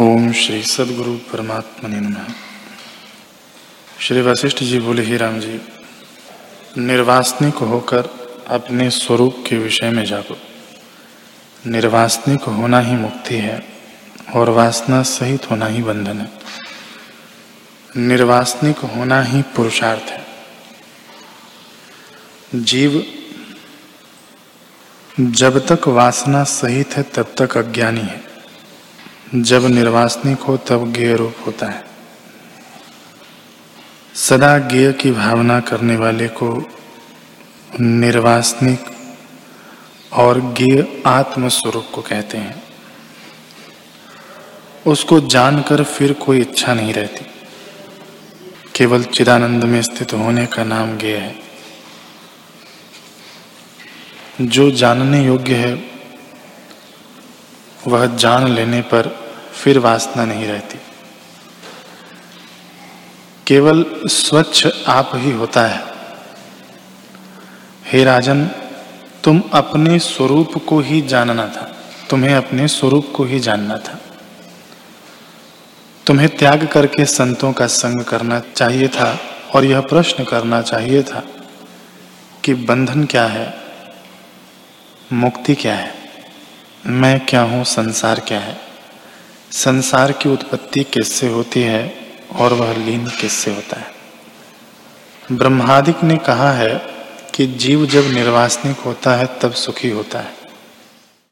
ओम श्री सदगुरु परमात्मा ने नमः। श्री वशिष्ठ जी बोले, ही राम जी, निर्वासनिक होकर अपने स्वरूप के विषय में जागो। निर्वासनिक होना ही मुक्ति है और वासना सहित होना ही बंधन है। निर्वासनिक होना ही पुरुषार्थ है। जीव, जब तक वासना सहित है, तब तक अज्ञानी है। जब निर्वासनिक हो तब गेय रूप होता है। सदा गेय की भावना करने वाले को निर्वासनिक और गेय आत्म स्वरूप को कहते हैं। उसको जानकर फिर कोई इच्छा नहीं रहती। केवल चिदानंद में स्थित होने का नाम गेय है। जो जानने योग्य है वह जान लेने पर फिर वासना नहीं रहती। केवल स्वच्छ आप ही होता है। हे राजन, तुम अपने स्वरूप को ही जानना था। तुम्हें अपने स्वरूप को ही जानना था। तुम्हें त्याग करके संतों का संग करना चाहिए था और यह प्रश्न करना चाहिए था कि बंधन क्या है, मुक्ति क्या है? मैं क्या हूँ, संसार क्या है? संसार की उत्पत्ति किससे होती है और वह लीन किससे होता है? ब्रह्मादिक ने कहा है कि जीव जब निर्वासनिक होता है, तब सुखी होता है।